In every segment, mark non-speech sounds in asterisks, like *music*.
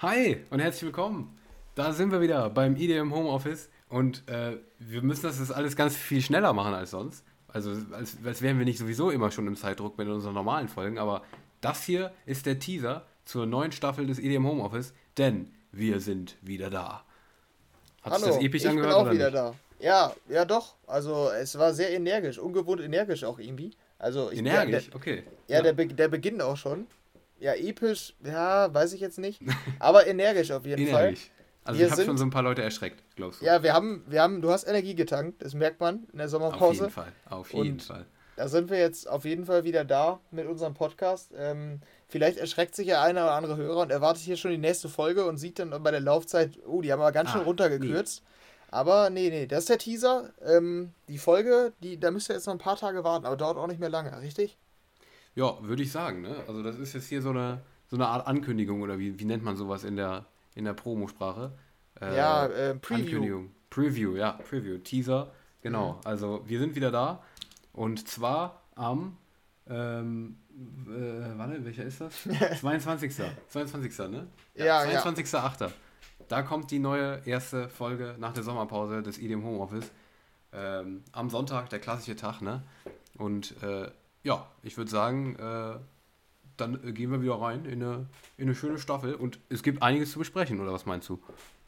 Hi und herzlich willkommen. Da sind wir wieder beim IDM Homeoffice und äh, wir müssen das jetzt alles ganz viel schneller machen als sonst. Also als, als wären wir nicht sowieso immer schon im Zeitdruck mit unseren normalen Folgen, aber das hier ist der Teaser zur neuen Staffel des IDM Homeoffice, denn wir sind wieder da. Hat Hallo, sich das episch ich angehört, bin auch wieder nicht? da. Ja, ja doch. Also es war sehr energisch, ungewohnt energisch auch irgendwie. Also ich, energisch, der, okay. Ja, ja. Der, Be der Beginn auch schon. Ja, episch, ja, weiß ich jetzt nicht. Aber energisch auf jeden energisch. Fall. Also wir ich habe schon so ein paar Leute erschreckt, glaubst du? Ja, wir haben, wir haben, du hast Energie getankt, das merkt man in der Sommerpause. Auf jeden Fall, auf jeden Und Fall. Da sind wir jetzt auf jeden Fall wieder da mit unserem Podcast. Ähm, vielleicht erschreckt sich ja einer oder andere Hörer und erwartet hier schon die nächste Folge und sieht dann bei der Laufzeit, oh, die haben aber ganz schön ah, runtergekürzt. Nee. Aber nee, nee, das ist der Teaser. Ähm, die Folge, die, da müsst ihr jetzt noch ein paar Tage warten, aber dauert auch nicht mehr lange, richtig? Ja, würde ich sagen. Ne? Also das ist jetzt hier so eine, so eine Art Ankündigung oder wie, wie nennt man sowas in der, in der Promosprache? Äh, ja, äh, Preview. Ankündigung. Preview, ja, Preview, Teaser. Genau, mhm. also wir sind wieder da und zwar am, ähm, äh, warte, welcher ist das? *laughs* 22. 22. ne? Ja, ja 22.8. Ja. Da kommt die neue erste Folge nach der Sommerpause des IDM Homeoffice. Ähm, am Sonntag, der klassische Tag, ne? Und äh, ja, ich würde sagen, äh, dann äh, gehen wir wieder rein in eine, in eine schöne Staffel und es gibt einiges zu besprechen, oder was meinst du?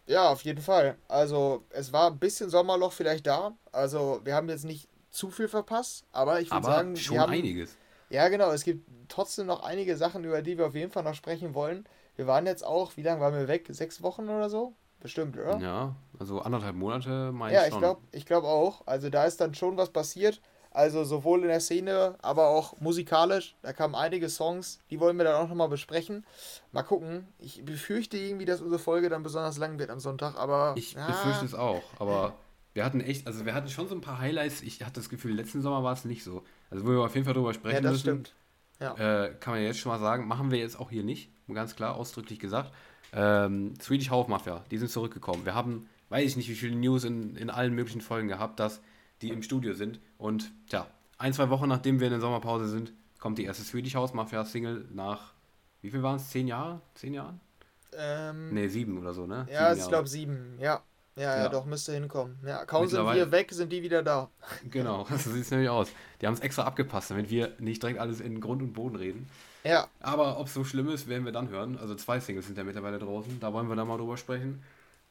Ja, auf jeden Fall. Also, es war ein bisschen Sommerloch vielleicht da. Also, wir haben jetzt nicht zu viel verpasst, aber ich würde sagen, schon haben, einiges. Ja, genau. Es gibt trotzdem noch einige Sachen, über die wir auf jeden Fall noch sprechen wollen. Wir waren jetzt auch, wie lange waren wir weg? Sechs Wochen oder so? Bestimmt, oder? Ja, also anderthalb Monate meine ja, ich schon. Ja, ich glaube ich glaub auch. Also da ist dann schon was passiert. Also sowohl in der Szene, aber auch musikalisch. Da kamen einige Songs, die wollen wir dann auch nochmal besprechen. Mal gucken. Ich befürchte irgendwie, dass unsere Folge dann besonders lang wird am Sonntag, aber. Ich ja. befürchte es auch, aber wir hatten echt, also wir hatten schon so ein paar Highlights. Ich hatte das Gefühl, letzten Sommer war es nicht so. Also wo wir auf jeden Fall drüber sprechen ja, das müssen. Stimmt. Ja. Äh, kann man jetzt schon mal sagen, machen wir jetzt auch hier nicht ganz klar ausdrücklich gesagt. Ähm, Swedish House Mafia, die sind zurückgekommen. Wir haben, weiß ich nicht, wie viele News in, in allen möglichen Folgen gehabt, dass die im Studio sind. Und tja, ein, zwei Wochen nachdem wir in der Sommerpause sind, kommt die erste Swedish House Mafia Single nach, wie viel waren es? Zehn Jahre? Zehn Jahren? Ähm, ne, sieben oder so, ne? Ja, ich glaube sieben, ja. Ja, ja, ja, doch, müsste hinkommen. Ja, kaum sind wir weg, sind die wieder da. *laughs* Genau, *laughs* so sieht es nämlich aus. Die haben es extra abgepasst, damit wir nicht direkt alles in Grund und Boden reden. Ja. Aber ob es so schlimm ist, werden wir dann hören. Also zwei Singles sind ja mittlerweile draußen. Da wollen wir dann mal drüber sprechen.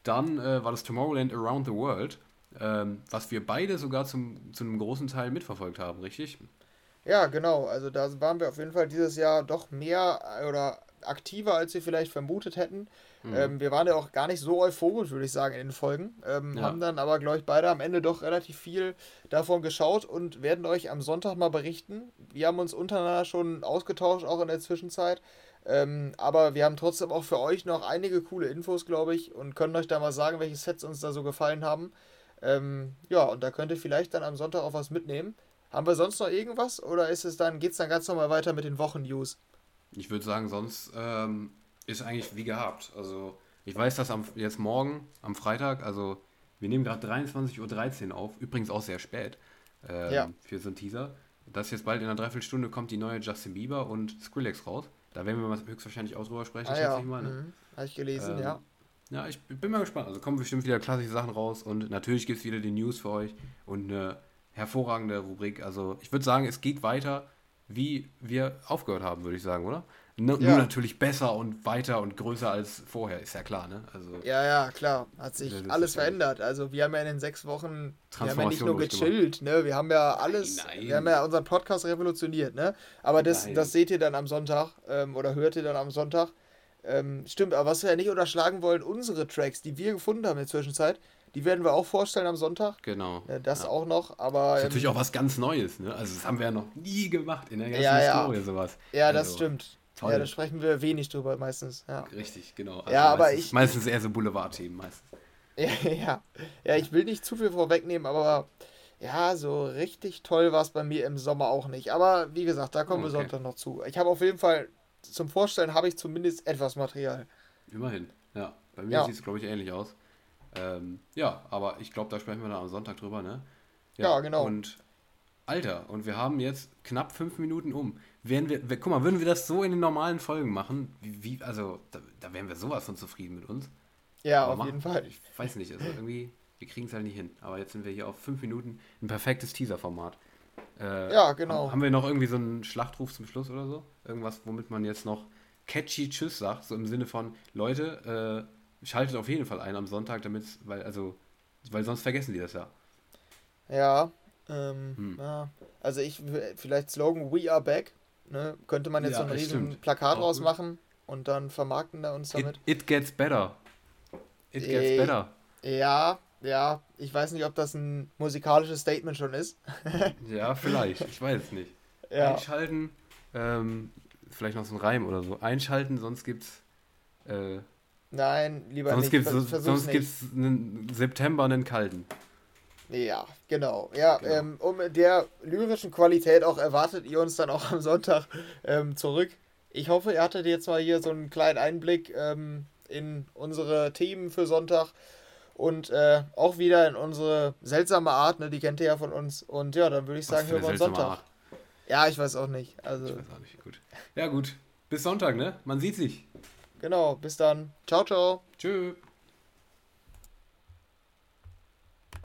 Dann äh, war das Tomorrowland Around the World, ähm, was wir beide sogar zum, zu einem großen Teil mitverfolgt haben, richtig? Ja, genau. Also da waren wir auf jeden Fall dieses Jahr doch mehr äh, oder aktiver, als wir vielleicht vermutet hätten. Mhm. Ähm, wir waren ja auch gar nicht so euphorisch, würde ich sagen, in den Folgen. Ähm, ja. Haben dann aber, glaube ich, beide am Ende doch relativ viel davon geschaut und werden euch am Sonntag mal berichten. Wir haben uns untereinander schon ausgetauscht, auch in der Zwischenzeit. Ähm, aber wir haben trotzdem auch für euch noch einige coole Infos, glaube ich, und können euch da mal sagen, welche Sets uns da so gefallen haben. Ähm, ja, und da könnt ihr vielleicht dann am Sonntag auch was mitnehmen. Haben wir sonst noch irgendwas oder ist es dann, geht es dann ganz normal weiter mit den Wochen-News? Ich würde sagen, sonst ähm, ist eigentlich wie gehabt. Also ich weiß, dass am, jetzt morgen, am Freitag, also wir nehmen gerade 23.13 Uhr auf, übrigens auch sehr spät ähm, ja. für so einen Teaser. Dass jetzt bald in einer Dreiviertelstunde kommt die neue Justin Bieber und Skrillex raus. Da werden wir höchstwahrscheinlich auch drüber sprechen, ah, ja. ich mal. Ne? Mhm. Habe ich gelesen, ähm, ja. Ja, ich bin mal gespannt. Also kommen bestimmt wieder klassische Sachen raus und natürlich gibt es wieder die News für euch und eine hervorragende Rubrik. Also ich würde sagen, es geht weiter, wie wir aufgehört haben, würde ich sagen, oder? Nur, ja. nur natürlich besser und weiter und größer als vorher, ist ja klar, ne? Also, ja, ja, klar. Hat sich alles verändert. Also wir haben ja in den sechs Wochen, wir haben ja nicht nur gechillt, ne? Wir haben ja alles, nein, nein. wir haben ja unseren Podcast revolutioniert, ne? Aber das, das seht ihr dann am Sonntag ähm, oder hört ihr dann am Sonntag. Ähm, stimmt, aber was wir ja nicht unterschlagen wollen, unsere Tracks, die wir gefunden haben in der Zwischenzeit, die werden wir auch vorstellen am Sonntag. Genau. Ja, das ja. auch noch, aber. Das ist natürlich auch was ganz Neues, ne? Also das haben wir ja noch nie gemacht in der ganzen ja, Historie, sowas. Ja, also. das stimmt. Toll. Ja, da sprechen wir wenig drüber meistens. Ja. Richtig, genau. Also ja, aber meistens, ich. Meistens eher so Boulevard-Themen meistens. *laughs* ja, ja. Ja, ich will nicht zu viel vorwegnehmen, aber ja, so richtig toll war es bei mir im Sommer auch nicht. Aber wie gesagt, da kommen okay. wir Sonntag noch zu. Ich habe auf jeden Fall zum Vorstellen habe ich zumindest etwas Material. Immerhin, ja. Bei mir ja. sieht es, glaube ich, ähnlich aus. Ähm, ja, aber ich glaube, da sprechen wir dann am Sonntag drüber, ne? Ja, ja, genau. Und Alter, und wir haben jetzt knapp fünf Minuten um. wären wir, guck mal, würden wir das so in den normalen Folgen machen, wie, wie also da, da wären wir sowas von zufrieden mit uns. Ja, Aber auf machen, jeden Fall. Ich weiß nicht, also irgendwie, wir kriegen es halt nicht hin. Aber jetzt sind wir hier auf fünf Minuten, ein perfektes Teaser-Format. Äh, ja, genau. Haben wir noch irgendwie so einen Schlachtruf zum Schluss oder so? Irgendwas, womit man jetzt noch catchy Tschüss sagt, so im Sinne von, Leute, äh, schaltet auf jeden Fall ein am Sonntag, damit, weil, also, weil sonst vergessen die das ja. Ja, ähm, hm. ja. Also ich, vielleicht Slogan We are back, ne? Könnte man jetzt ja, so ein riesen stimmt. Plakat rausmachen und dann vermarkten wir uns damit. It, it gets better. It gets äh, better. Ja, ja, ich weiß nicht, ob das ein musikalisches Statement schon ist. *laughs* ja, vielleicht, ich weiß es nicht. Ja. Einschalten, ähm, vielleicht noch so ein Reim oder so. Einschalten, sonst gibt's. Äh, Nein, lieber sonst nicht. Gibt's, Vers sonst gibt es einen September einen kalten. Ja, genau. Ja, genau. Ähm, um der lyrischen Qualität auch erwartet ihr uns dann auch am Sonntag ähm, zurück. Ich hoffe, ihr hattet jetzt mal hier so einen kleinen Einblick ähm, in unsere Themen für Sonntag und äh, auch wieder in unsere seltsame Art, ne, die kennt ihr ja von uns. Und ja, dann würde ich sagen, hören wir uns Sonntag. Art. Ja, ich weiß auch nicht. Also, ich weiß auch nicht. Gut. Ja, gut. Bis Sonntag, ne? Man sieht sich. Genau, bis dann. Ciao, ciao. Tschüss.